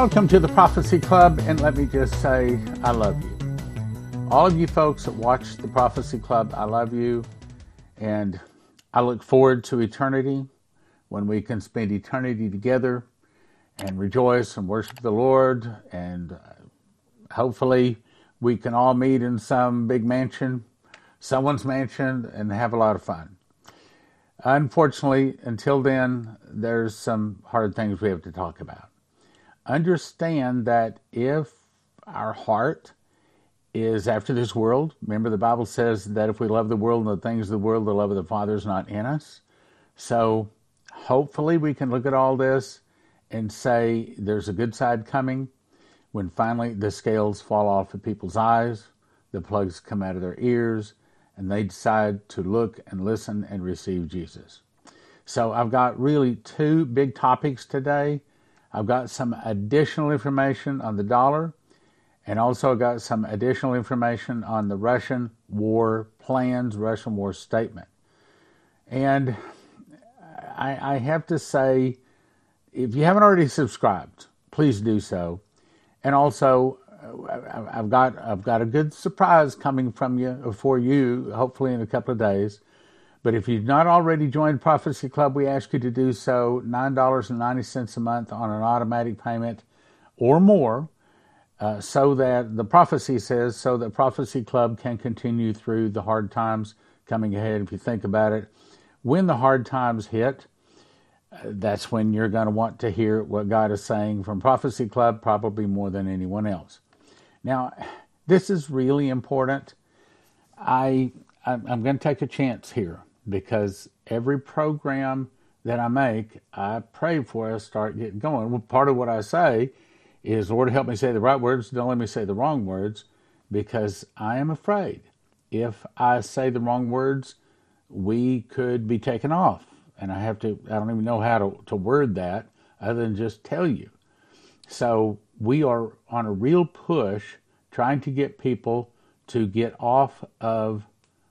Welcome to the Prophecy Club, and let me just say, I love you. All of you folks that watch the Prophecy Club, I love you, and I look forward to eternity when we can spend eternity together and rejoice and worship the Lord, and uh, hopefully we can all meet in some big mansion, someone's mansion, and have a lot of fun. Unfortunately, until then, there's some hard things we have to talk about understand that if our heart is after this world, remember the Bible says that if we love the world and the things of the world, the love of the Father is not in us. So hopefully we can look at all this and say there's a good side coming when finally the scales fall off of people's eyes, the plugs come out of their ears, and they decide to look and listen and receive Jesus. So I've got really two big topics today. I've got some additional information on the dollar, and also got some additional information on the Russian war plans, Russian war statement. And I, I have to say, if you haven't already subscribed, please do so. And also, I've got I've got a good surprise coming from you for you, hopefully in a couple of days. But if you've not already joined Prophecy Club, we ask you to do so $9.90 a month on an automatic payment or more, uh, so that the prophecy says, so that Prophecy Club can continue through the hard times coming ahead. If you think about it, when the hard times hit, uh, that's when you're going to want to hear what God is saying from Prophecy Club, probably more than anyone else. Now, this is really important. I I'm going to take a chance here because every program that I make, I pray before I start getting going. Well, part of what I say is, Lord, help me say the right words. Don't let me say the wrong words because I am afraid if I say the wrong words, we could be taken off. And I have to, I don't even know how to, to word that other than just tell you. So we are on a real push trying to get people to get off of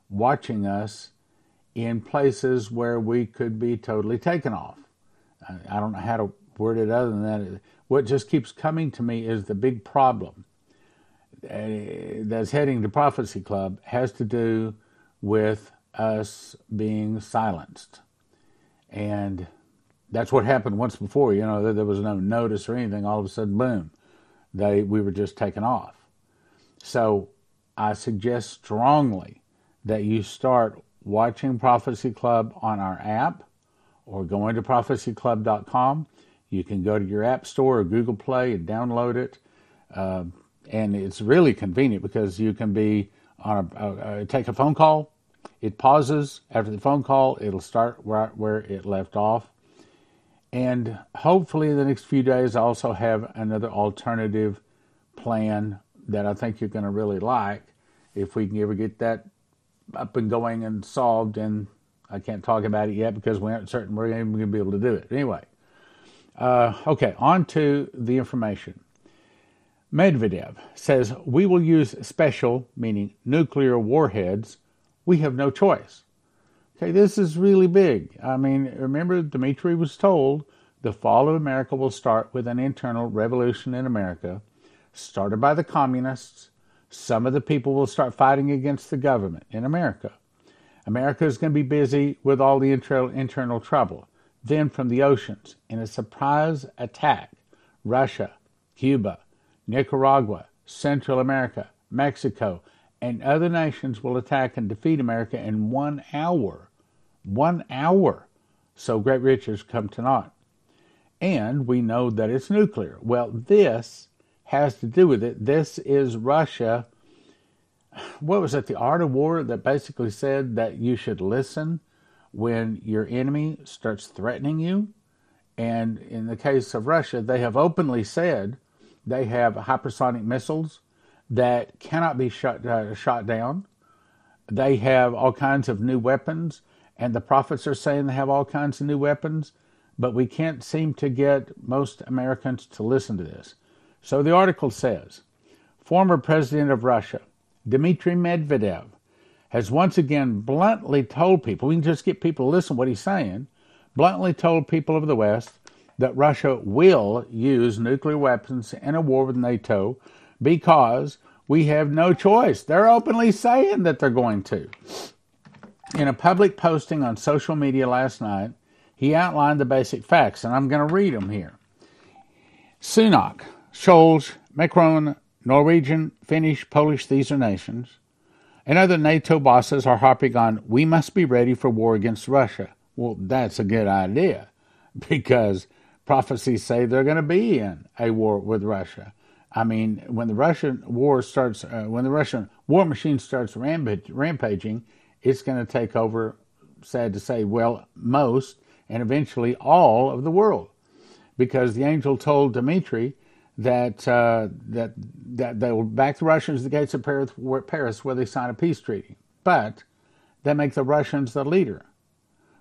watching us in places where we could be totally taken off. I don't know how to word it other than that. What just keeps coming to me is the big problem uh, that's heading to Prophecy Club has to do with us being silenced. And that's what happened once before. You know, there was no notice or anything. All of a sudden, boom, they we were just taken off. So I suggest strongly that you start watching Prophecy Club on our app or going to prophecyclub.com. You can go to your app store or Google Play and download it. Uh, and it's really convenient because you can be on a, uh, take a phone call. It pauses after the phone call. It'll start right where it left off. And hopefully, the next few days, I also have another alternative plan that I think you're going to really like. If we can ever get that up and going and solved, and I can't talk about it yet because we aren't certain we're even going to be able to do it. Anyway, uh, okay, on to the information. Medvedev says we will use special, meaning nuclear warheads. We have no choice. Okay, this is really big. I mean, remember, Dmitry was told the fall of America will start with an internal revolution in America, started by the communists, some of the people will start fighting against the government in America. America is going to be busy with all the internal, internal trouble. Then, from the oceans, in a surprise attack, Russia, Cuba, Nicaragua, Central America, Mexico, and other nations will attack and defeat America in one hour. One hour. So great riches come to naught. And we know that it's nuclear. Well, this has to do with it. This is Russia. What was it? The Art of War that basically said that you should listen when your enemy starts threatening you. And in the case of Russia, they have openly said they have hypersonic missiles that cannot be shot, uh, shot down. They have all kinds of new weapons, and the prophets are saying they have all kinds of new weapons, but we can't seem to get most Americans to listen to this. So the article says former president of Russia, Dmitry Medvedev, has once again bluntly told people, we can just get people to listen to what he's saying, bluntly told people of the West that Russia will use nuclear weapons in a war with NATO because we have no choice. They're openly saying that they're going to. In a public posting on social media last night, he outlined the basic facts, and I'm going to read them here. Sunak, Scholz, Macron, Norwegian, Finnish, Polish, these are nations, and other NATO bosses are harping on, we must be ready for war against Russia. Well, that's a good idea because prophecies say they're going to be in a war with Russia. I mean, when the Russian war starts, uh, when the Russian war machine starts rampaging, it's going to take over, sad to say, well, most and eventually all of the world. Because the angel told Dmitri that uh, that that they will back the Russians to the gates of Paris, where, Paris, where they sign a peace treaty. But they make the Russians the leader.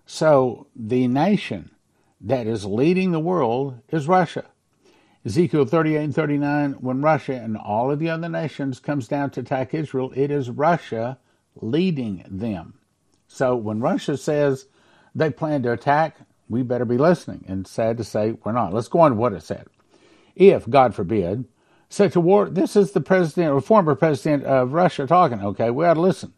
So the nation that is leading the world is Russia. Ezekiel 38 and 39, when Russia and all of the other nations comes down to attack Israel, it is Russia leading them. So when Russia says they plan to attack, we better be listening. And sad to say, we're not. Let's go on to what it said. If, God forbid, such a war, this is the president or former president of Russia talking, okay? We ought to listen.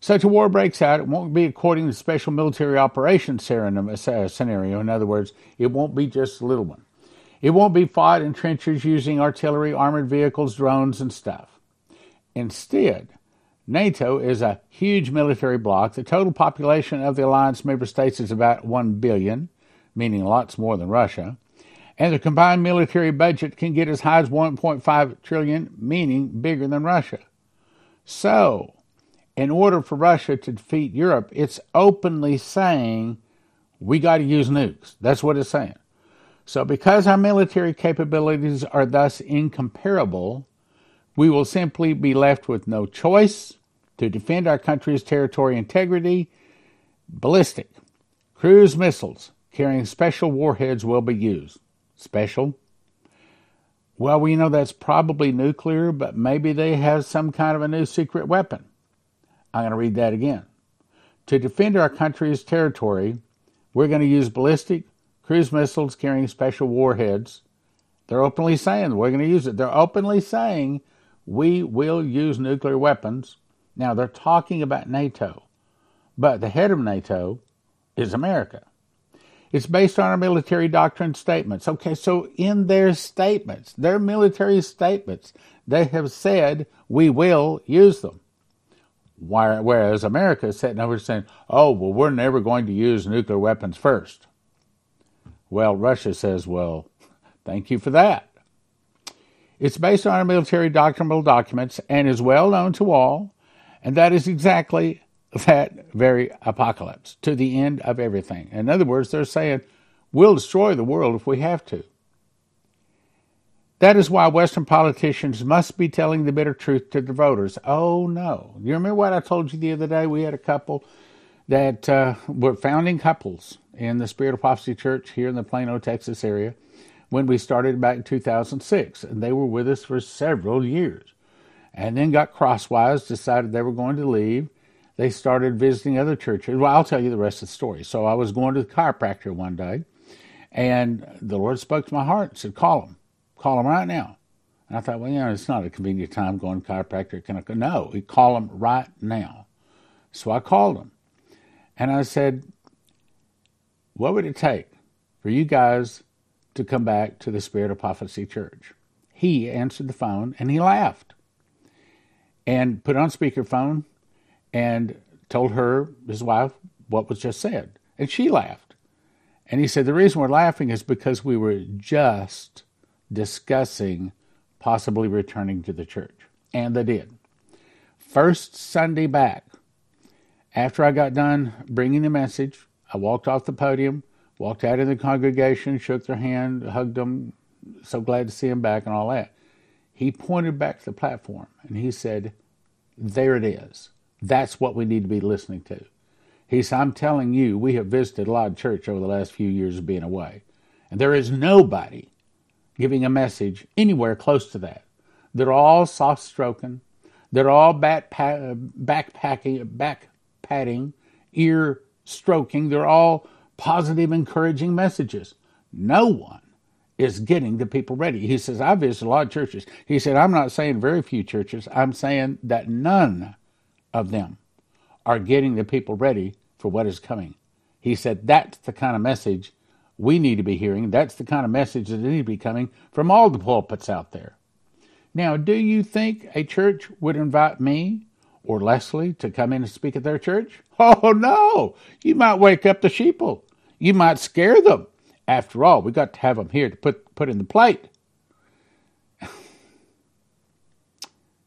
Such a war breaks out, it won't be according to special military operations uh, scenario. In other words, it won't be just a little one. It won't be fought in trenches using artillery, armored vehicles, drones, and stuff. Instead, NATO is a huge military bloc. The total population of the alliance member states is about 1 billion, meaning lots more than Russia. And the combined military budget can get as high as 1.5 trillion, meaning bigger than Russia. So, in order for Russia to defeat Europe, it's openly saying we got to use nukes. That's what it's saying. So, because our military capabilities are thus incomparable, we will simply be left with no choice to defend our country's territorial integrity. Ballistic cruise missiles carrying special warheads will be used. Special? Well, we know that's probably nuclear, but maybe they have some kind of a new secret weapon. I'm going to read that again. To defend our country's territory, we're going to use ballistic cruise missiles carrying special warheads. They're openly saying we're going to use it. They're openly saying we will use nuclear weapons. Now, they're talking about NATO, but the head of NATO is America. It's based on our military doctrine statements. Okay, so in their statements, their military statements, they have said we will use them. Whereas America is sitting over saying, oh, well, we're never going to use nuclear weapons first. Well, Russia says, well, thank you for that. It's based on our military doctrinal documents and is well known to all, and that is exactly that very apocalypse to the end of everything. In other words, they're saying, we'll destroy the world if we have to. That is why Western politicians must be telling the bitter truth to the voters. Oh, no. You remember what I told you the other day? We had a couple that uh, were founding couples in the Spirit of Prophecy Church here in the Plano, Texas area when we started back in 2006. And they were with us for several years. And then got crosswise, decided they were going to leave. They started visiting other churches. Well, I'll tell you the rest of the story. So I was going to the chiropractor one day, and the Lord spoke to my heart and said, Call him. Call him right now. And I thought, well, you know, it's not a convenient time going to chiropractor. Can I? go? No, he call him right now. So I called him. And I said, what would it take for you guys to come back to the Spirit of Prophecy Church? He answered the phone and he laughed and put on speakerphone and told her, his wife, what was just said. And she laughed. And he said, The reason we're laughing is because we were just discussing possibly returning to the church. And they did. First Sunday back, after I got done bringing the message, I walked off the podium, walked out in the congregation, shook their hand, hugged them, so glad to see them back, and all that. He pointed back to the platform and he said, There it is. That's what we need to be listening to. He said, I'm telling you, we have visited a lot of church over the last few years of being away. And there is nobody giving a message anywhere close to that. They're all soft stroking. They're all back, backpacking, back patting, ear stroking. They're all positive, encouraging messages. No one is getting the people ready. He says, I visit a lot of churches. He said, I'm not saying very few churches, I'm saying that none of them are getting the people ready for what is coming. He said, That's the kind of message we need to be hearing. That's the kind of message that needs to be coming from all the pulpits out there. Now, do you think a church would invite me or Leslie to come in and speak at their church? Oh, no. You might wake up the sheeple. You might scare them. After all, we got to have them here to put, put in the plate.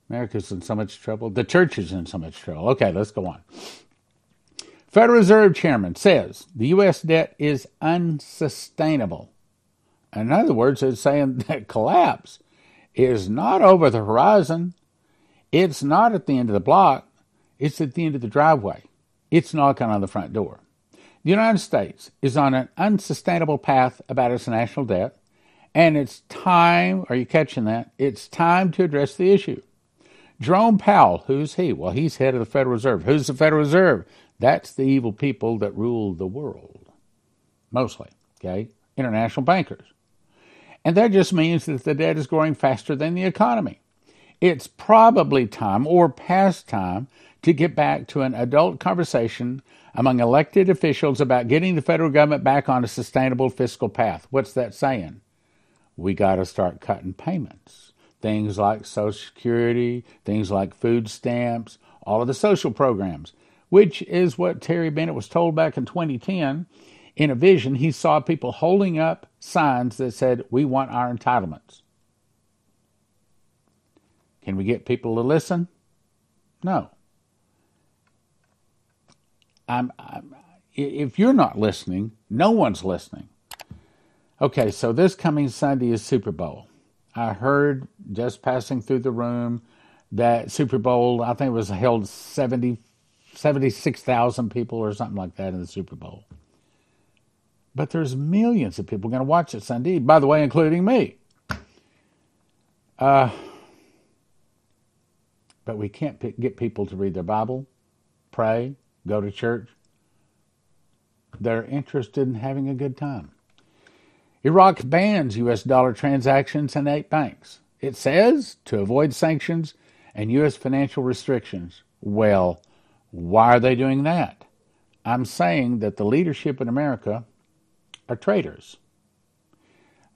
America's in so much trouble. The church is in so much trouble. Okay, let's go on. Federal Reserve Chairman says the U.S. debt is unsustainable. In other words, it's saying that collapse is not over the horizon. It's not at the end of the block. It's at the end of the driveway. It's knocking on the front door. The United States is on an unsustainable path about its national debt, and it's time, are you catching that? It's time to address the issue. Jerome Powell, who's he? Well, he's head of the Federal Reserve. Who's the Federal Reserve? That's the evil people that rule the world, mostly, okay? International bankers. And that just means that the debt is growing faster than the economy. It's probably time or past time to get back to an adult conversation among elected officials about getting the federal government back on a sustainable fiscal path. What's that saying? We got to start cutting payments. Things like Social Security, things like food stamps, all of the social programs which is what Terry Bennett was told back in 2010. In a vision, he saw people holding up signs that said, We want our entitlements. Can we get people to listen? No. I'm, I'm, if you're not listening, no one's listening. Okay, so this coming Sunday is Super Bowl. I heard just passing through the room that Super Bowl, I think it was held 70 76,000 people or something like that in the Super Bowl. But there's millions of people going to watch it Sunday, by the way, including me. Uh, but we can't p- get people to read their Bible, pray, go to church. They're interested in having a good time. Iraq bans U.S. dollar transactions in eight banks. It says to avoid sanctions and U.S. financial restrictions. Well, why are they doing that? I'm saying that the leadership in America are traitors.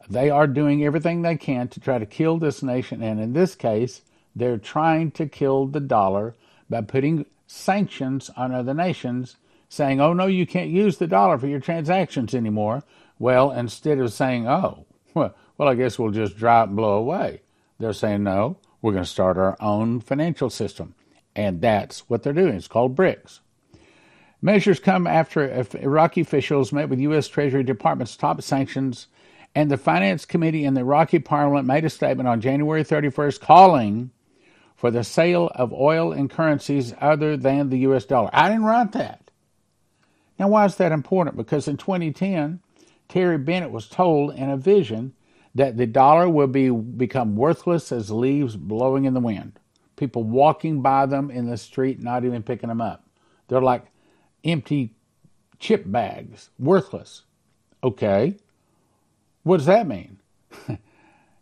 They are doing everything they can to try to kill this nation, and in this case, they're trying to kill the dollar by putting sanctions on other nations, saying, oh, no, you can't use the dollar for your transactions anymore. Well, instead of saying, oh, well, I guess we'll just dry and blow away, they're saying, no, we're going to start our own financial system. And that's what they're doing. It's called BRICS. Measures come after Iraqi officials met with U.S. Treasury Department's top sanctions, and the Finance Committee in the Iraqi parliament made a statement on January 31st calling for the sale of oil and currencies other than the U.S. dollar. I didn't write that. Now, why is that important? Because in 2010, Terry Bennett was told in a vision that the dollar will be become worthless as leaves blowing in the wind people walking by them in the street, not even picking them up. They're like empty chip bags, worthless. Okay. What does that mean?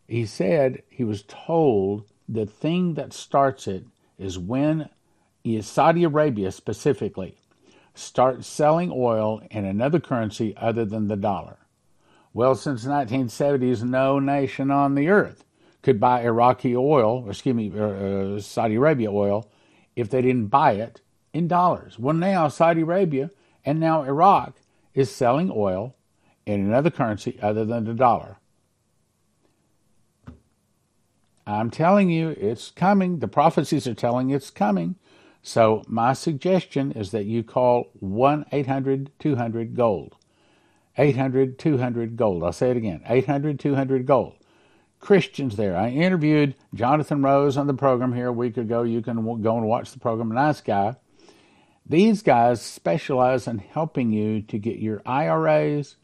he said he was told the thing that starts it is when Saudi Arabia specifically starts selling oil in another currency other than the dollar. Well, since the 1970s, no nation on the earth could buy Iraqi oil, or excuse me, uh, Saudi Arabia oil, if they didn't buy it in dollars. Well, now Saudi Arabia and now Iraq is selling oil in another currency other than the dollar. I'm telling you, it's coming. The prophecies are telling it's coming. So, my suggestion is that you call 1 800 200 Gold. 800 200 Gold. I'll say it again 800 200 Gold. Christians there. I interviewed Jonathan Rose on the program here a week ago. You can go and watch the program. Nice guy. These guys specialize in helping you to get your IRAs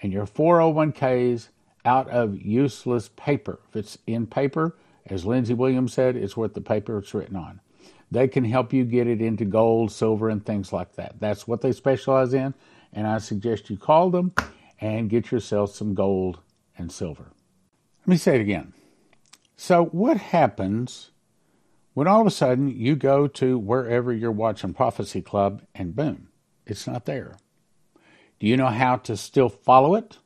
and your 401ks out of useless paper. If it's in paper, as Lindsey Williams said, it's what the paper it's written on. They can help you get it into gold, silver, and things like that. That's what they specialize in, and I suggest you call them and get yourself some gold and silver. Let me say it again. So, what happens when all of a sudden you go to wherever you're watching Prophecy Club and boom, it's not there? Do you know how to still follow it?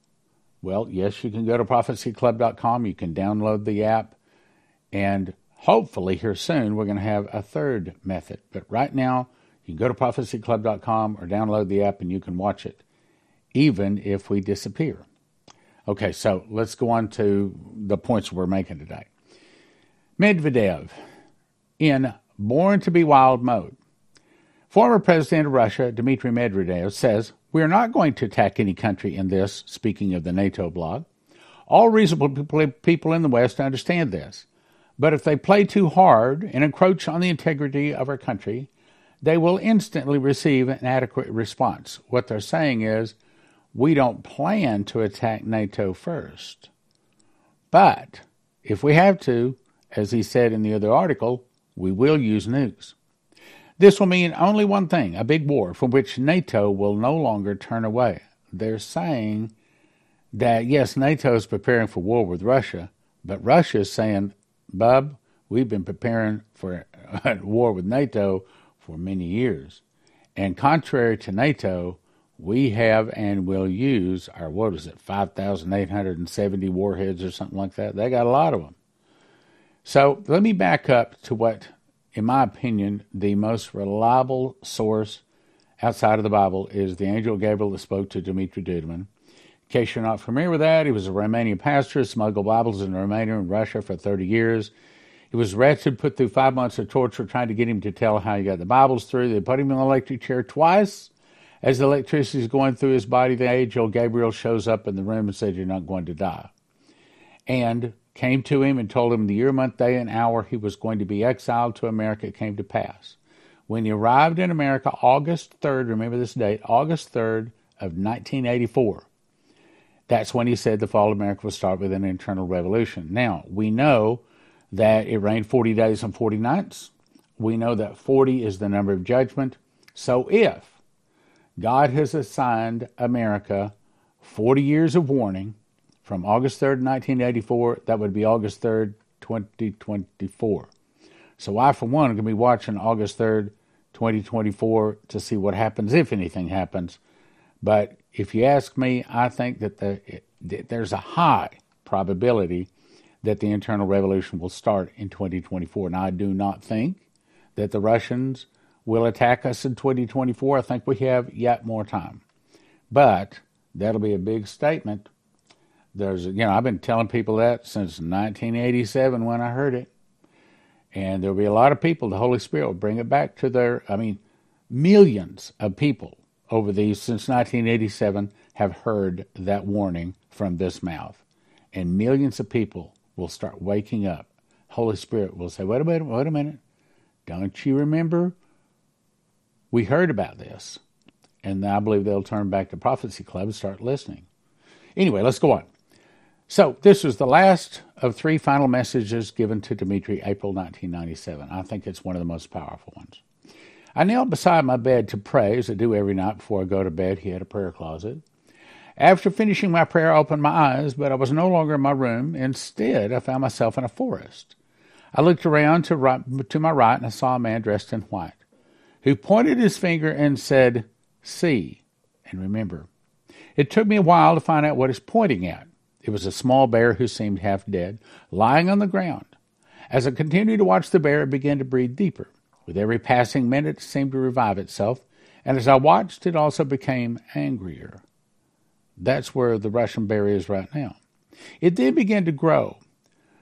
Well, yes, you can go to prophecyclub.com. You can download the app. And hopefully, here soon, we're going to have a third method. But right now, you can go to prophecyclub.com or download the app and you can watch it, even if we disappear. Okay, so let's go on to the points we're making today. Medvedev in Born to Be Wild mode. Former President of Russia, Dmitry Medvedev, says, We are not going to attack any country in this, speaking of the NATO bloc. All reasonable people in the West understand this. But if they play too hard and encroach on the integrity of our country, they will instantly receive an adequate response. What they're saying is, we don't plan to attack NATO first. But if we have to, as he said in the other article, we will use nukes. This will mean only one thing a big war from which NATO will no longer turn away. They're saying that, yes, NATO is preparing for war with Russia, but Russia is saying, Bub, we've been preparing for a war with NATO for many years. And contrary to NATO, we have and will use our, what is it, 5,870 warheads or something like that. They got a lot of them. So let me back up to what, in my opinion, the most reliable source outside of the Bible is the angel Gabriel that spoke to Dimitri Duduman. In case you're not familiar with that, he was a Romanian pastor, smuggled Bibles in Romania and Russia for 30 years. He was arrested, put through five months of torture trying to get him to tell how he got the Bibles through. They put him in an electric chair twice. As the electricity is going through his body, the angel Gabriel shows up in the room and said, You're not going to die. And came to him and told him the year, month, day, and hour he was going to be exiled to America came to pass. When he arrived in America, August 3rd, remember this date, August 3rd of 1984, that's when he said the fall of America would start with an internal revolution. Now, we know that it rained 40 days and 40 nights. We know that 40 is the number of judgment. So if God has assigned America 40 years of warning, from August 3rd, 1984, that would be August 3rd, 2024. So I, for one, to be watching August 3rd, 2024 to see what happens, if anything happens. But if you ask me, I think that the, there's a high probability that the internal revolution will start in 2024. And I do not think that the Russians will attack us in 2024. I think we have yet more time. But that'll be a big statement there's, you know, I've been telling people that since 1987 when I heard it. And there'll be a lot of people, the Holy Spirit will bring it back to their, I mean, millions of people over these since 1987 have heard that warning from this mouth. And millions of people will start waking up. Holy Spirit will say, wait a minute, wait a minute. Don't you remember? We heard about this. And I believe they'll turn back to Prophecy Club and start listening. Anyway, let's go on. So, this was the last of three final messages given to Dmitri April 1997. I think it's one of the most powerful ones. I knelt beside my bed to pray, as I do every night before I go to bed. He had a prayer closet. After finishing my prayer, I opened my eyes, but I was no longer in my room. Instead, I found myself in a forest. I looked around to, right, to my right and I saw a man dressed in white who pointed his finger and said, See and remember. It took me a while to find out what he's pointing at. It was a small bear who seemed half dead, lying on the ground. As I continued to watch the bear, it began to breathe deeper. With every passing minute, it seemed to revive itself, and as I watched, it also became angrier. That's where the Russian bear is right now. It then began to grow.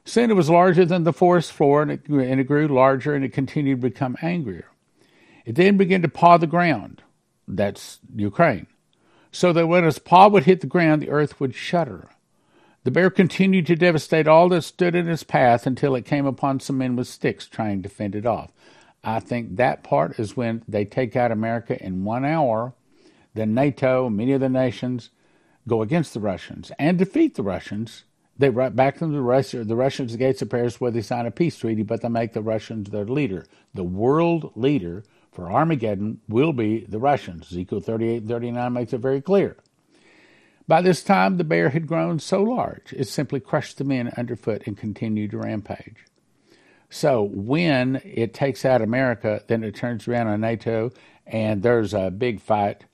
Soon it was larger than the forest floor, and it, and it grew larger, and it continued to become angrier. It then began to paw the ground. That's Ukraine. So that when its paw would hit the ground, the earth would shudder. The bear continued to devastate all that stood in its path until it came upon some men with sticks trying to fend it off. I think that part is when they take out America in one hour. Then NATO, many of the nations, go against the Russians and defeat the Russians. They right back the, Russia, the Russians, the gates of Paris, where they sign a peace treaty, but they make the Russians their leader. The world leader for Armageddon will be the Russians. Ezekiel 38 and 39 makes it very clear. By this time, the bear had grown so large it simply crushed the men underfoot and continued to rampage. So when it takes out America, then it turns around on NATO, and there's a big fight,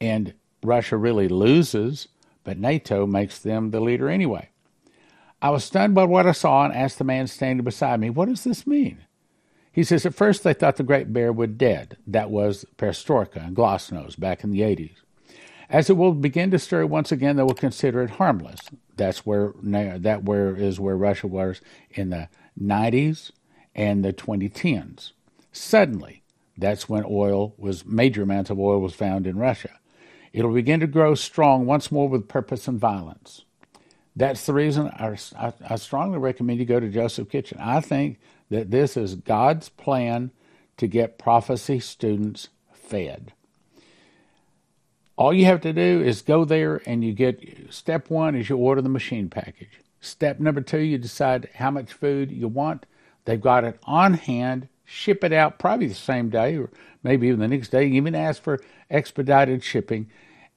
and Russia really loses, but NATO makes them the leader anyway. I was stunned by what I saw and asked the man standing beside me, What does this mean? He says, At first they thought the Great Bear was dead. That was perestroika and glasnost back in the 80s. As it will begin to stir once again, they will consider it harmless. That's where that where is where Russia was in the 90s and the 2010s. Suddenly, that's when oil was major amounts of oil was found in Russia. It'll begin to grow strong once more with purpose and violence. That's the reason I, I, I strongly recommend you go to Joseph Kitchen. I think that this is God's plan to get prophecy students fed. All you have to do is go there and you get step one is you order the machine package. Step number two, you decide how much food you want. They've got it on hand, ship it out probably the same day or maybe even the next day. Even ask for expedited shipping.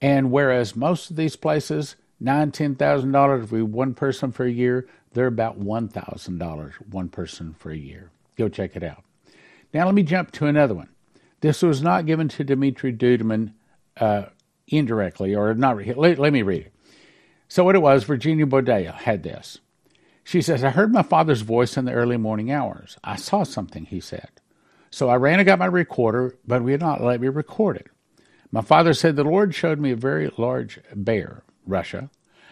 And whereas most of these places, nine, ten thousand dollars for one person for a year, they're about one thousand dollars one person for a year. Go check it out. Now let me jump to another one. This was not given to Dimitri Duduman uh, indirectly, or not. Let, let me read it. So what it was, Virginia Bodea had this. She says, I heard my father's voice in the early morning hours. I saw something, he said. So I ran and got my recorder, but we had not let me record it. My father said the Lord showed me a very large bear, Russia,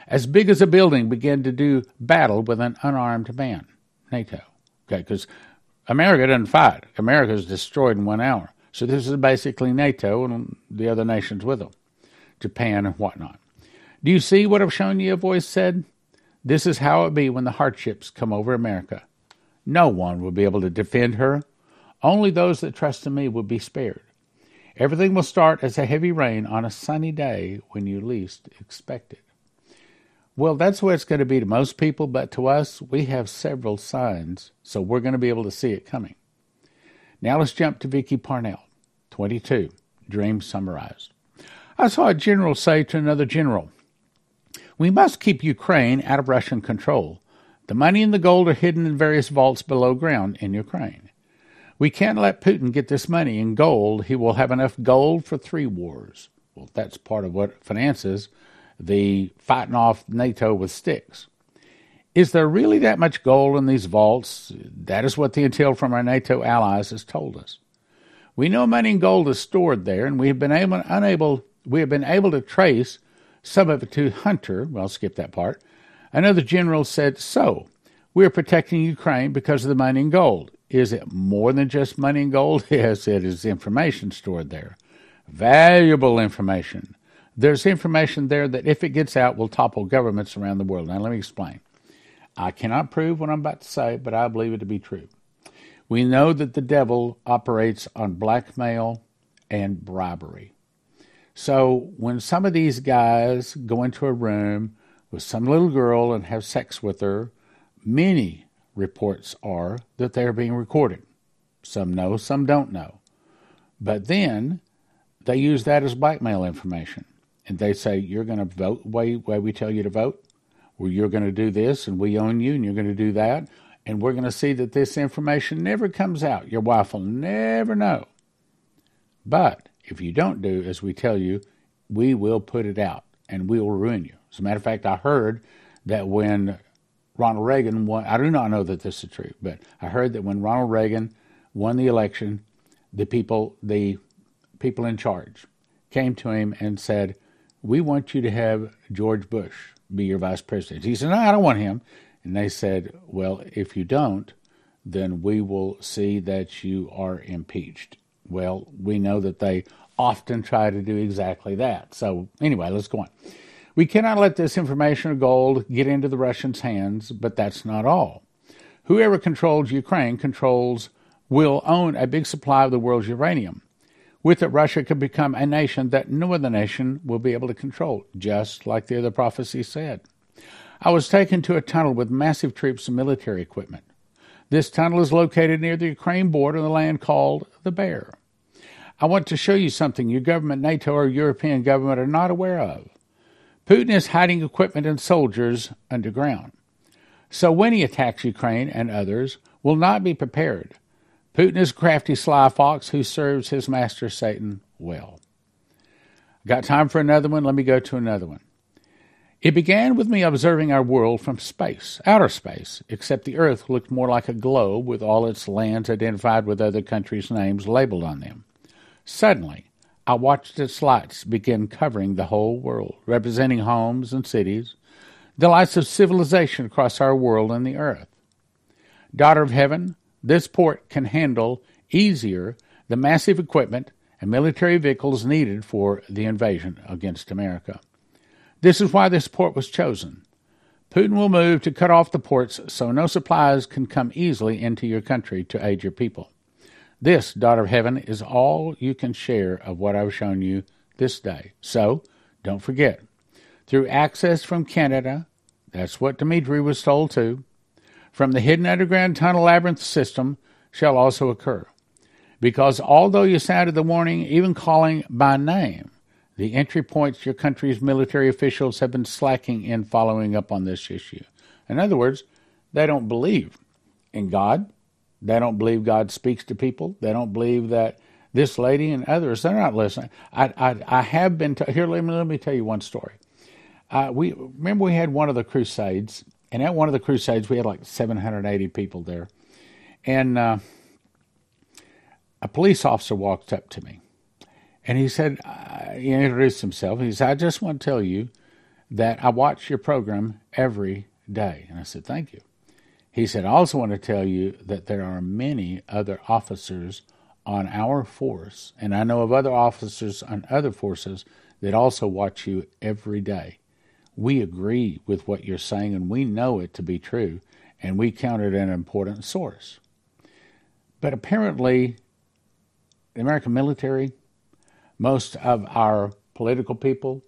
as big as a building, began to do battle with an unarmed man, NATO. Okay, because America doesn't fight. America is destroyed in one hour. So this is basically NATO and the other nations with them. Japan, and whatnot. Do you see what I've shown you? A voice said. This is how it be when the hardships come over America. No one will be able to defend her. Only those that trust in me will be spared. Everything will start as a heavy rain on a sunny day when you least expect it. Well, that's what it's going to be to most people, but to us, we have several signs, so we're going to be able to see it coming. Now let's jump to Vicky Parnell, 22, Dreams Summarized. I saw a general say to another general, We must keep Ukraine out of Russian control. The money and the gold are hidden in various vaults below ground in Ukraine. We can't let Putin get this money in gold. He will have enough gold for three wars. Well, that's part of what finances the fighting off NATO with sticks. Is there really that much gold in these vaults? That is what the intel from our NATO allies has told us. We know money and gold is stored there, and we have been able, unable we have been able to trace some of it to Hunter. Well, I'll skip that part. Another general said, So, we are protecting Ukraine because of the money and gold. Is it more than just money and gold? Yes, it is information stored there. Valuable information. There's information there that, if it gets out, will topple governments around the world. Now, let me explain. I cannot prove what I'm about to say, but I believe it to be true. We know that the devil operates on blackmail and bribery. So when some of these guys go into a room with some little girl and have sex with her, many reports are that they are being recorded. Some know, some don't know. But then they use that as blackmail information. And they say, You're going to vote the way, way we tell you to vote, or you're going to do this, and we own you, and you're going to do that. And we're going to see that this information never comes out. Your wife will never know. But if you don't do as we tell you, we will put it out and we will ruin you. As a matter of fact, I heard that when Ronald Reagan won, I do not know that this is true, but I heard that when Ronald Reagan won the election, the people, the people in charge came to him and said, We want you to have George Bush be your vice president. He said, No, I don't want him. And they said, Well, if you don't, then we will see that you are impeached. Well, we know that they often try to do exactly that. So, anyway, let's go on. We cannot let this information of gold get into the Russians' hands, but that's not all. Whoever controls Ukraine controls will own a big supply of the world's uranium. With it, Russia could become a nation that no other nation will be able to control, just like the other prophecy said. I was taken to a tunnel with massive troops and military equipment. This tunnel is located near the Ukraine border in the land called the Bear. I want to show you something your government, NATO, or European government are not aware of. Putin is hiding equipment and soldiers underground. So when he attacks Ukraine and others, will not be prepared. Putin is a crafty sly fox who serves his master Satan well. Got time for another one? Let me go to another one. It began with me observing our world from space, outer space, except the Earth looked more like a globe with all its lands identified with other countries' names labeled on them. Suddenly, I watched its lights begin covering the whole world, representing homes and cities, the lights of civilization across our world and the Earth. Daughter of Heaven, this port can handle easier the massive equipment and military vehicles needed for the invasion against America. This is why this port was chosen. Putin will move to cut off the ports so no supplies can come easily into your country to aid your people. This, daughter of heaven, is all you can share of what I've shown you this day. So, don't forget, through access from Canada, that's what Dmitri was told too, from the hidden underground tunnel labyrinth system shall also occur. Because although you sounded the warning, even calling by name, the entry points your country's military officials have been slacking in following up on this issue. In other words, they don't believe in God. They don't believe God speaks to people. They don't believe that this lady and others, they're not listening. I, I, I have been, to, here, let me, let me tell you one story. Uh, we Remember we had one of the crusades, and at one of the crusades we had like 780 people there. And uh, a police officer walked up to me and he said, uh, he introduced himself. He said, I just want to tell you that I watch your program every day. And I said, Thank you. He said, I also want to tell you that there are many other officers on our force, and I know of other officers on other forces that also watch you every day. We agree with what you're saying, and we know it to be true, and we count it an important source. But apparently, the American military most of our political people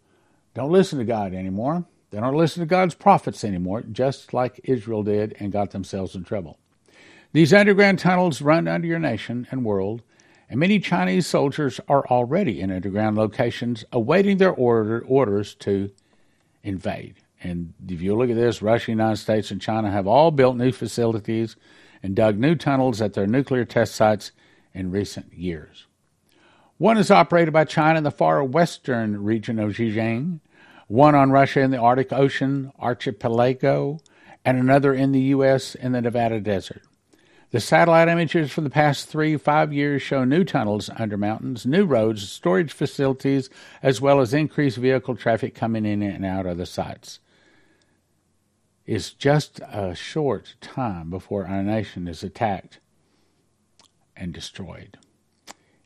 don't listen to God anymore. They don't listen to God's prophets anymore, just like Israel did and got themselves in trouble. These underground tunnels run under your nation and world, and many Chinese soldiers are already in underground locations awaiting their order, orders to invade. And if you look at this, Russia, United States, and China have all built new facilities and dug new tunnels at their nuclear test sites in recent years. One is operated by China in the far western region of Xinjiang, one on Russia in the Arctic Ocean archipelago, and another in the U.S. in the Nevada desert. The satellite images for the past three, five years show new tunnels under mountains, new roads, storage facilities, as well as increased vehicle traffic coming in and out of the sites. It's just a short time before our nation is attacked and destroyed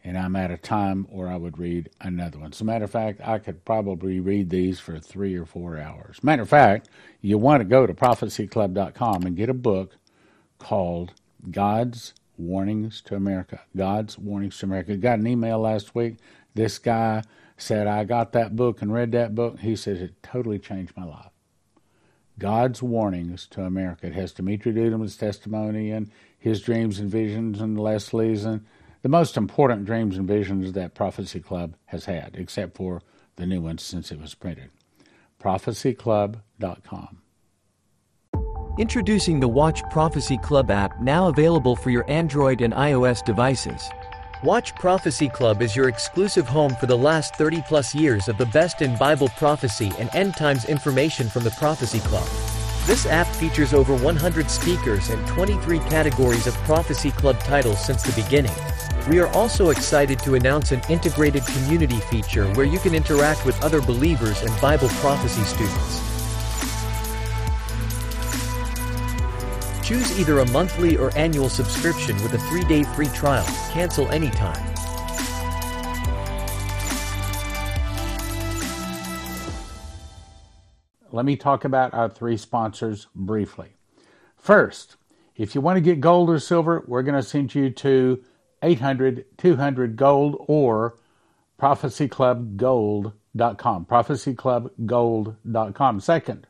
and I'm at a time where I would read another one. As a matter of fact, I could probably read these for three or four hours. Matter of fact, you want to go to prophecyclub.com and get a book called God's Warnings to America. God's Warnings to America. Got an email last week. This guy said, I got that book and read that book. He says it totally changed my life. God's Warnings to America. It has Dimitri Duduman's testimony and his dreams and visions and Leslie's and the most important dreams and visions that Prophecy Club has had, except for the new ones since it was printed. ProphecyClub.com. Introducing the Watch Prophecy Club app, now available for your Android and iOS devices. Watch Prophecy Club is your exclusive home for the last 30 plus years of the best in Bible prophecy and end times information from the Prophecy Club. This app features over 100 speakers and 23 categories of Prophecy Club titles since the beginning. We are also excited to announce an integrated community feature where you can interact with other believers and Bible prophecy students. Choose either a monthly or annual subscription with a three-day free trial. Cancel anytime. Let me talk about our three sponsors briefly. First, if you want to get gold or silver, we're going to send you to 800 200 gold or prophecyclubgold.com. Prophecyclubgold.com. Second,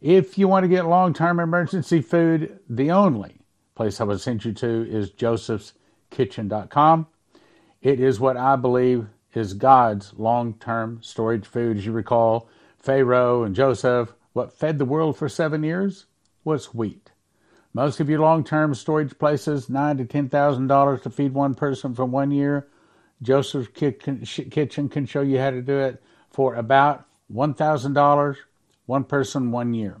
if you want to get long term emergency food, the only place I would send you to is josephskitchen.com. It is what I believe is God's long term storage food. As you recall, Pharaoh and Joseph, what fed the world for seven years was wheat. Most of your long-term storage places, nine to ten thousand dollars to feed one person for one year. Joseph's Kitchen can show you how to do it for about one thousand dollars, one person, one year.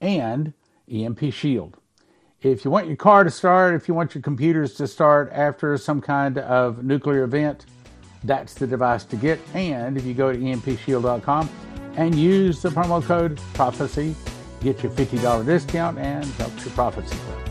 And EMP Shield. If you want your car to start, if you want your computers to start after some kind of nuclear event, that's the device to get. And if you go to empshield.com and use the promo code prophecy, get your $50 discount and help your club.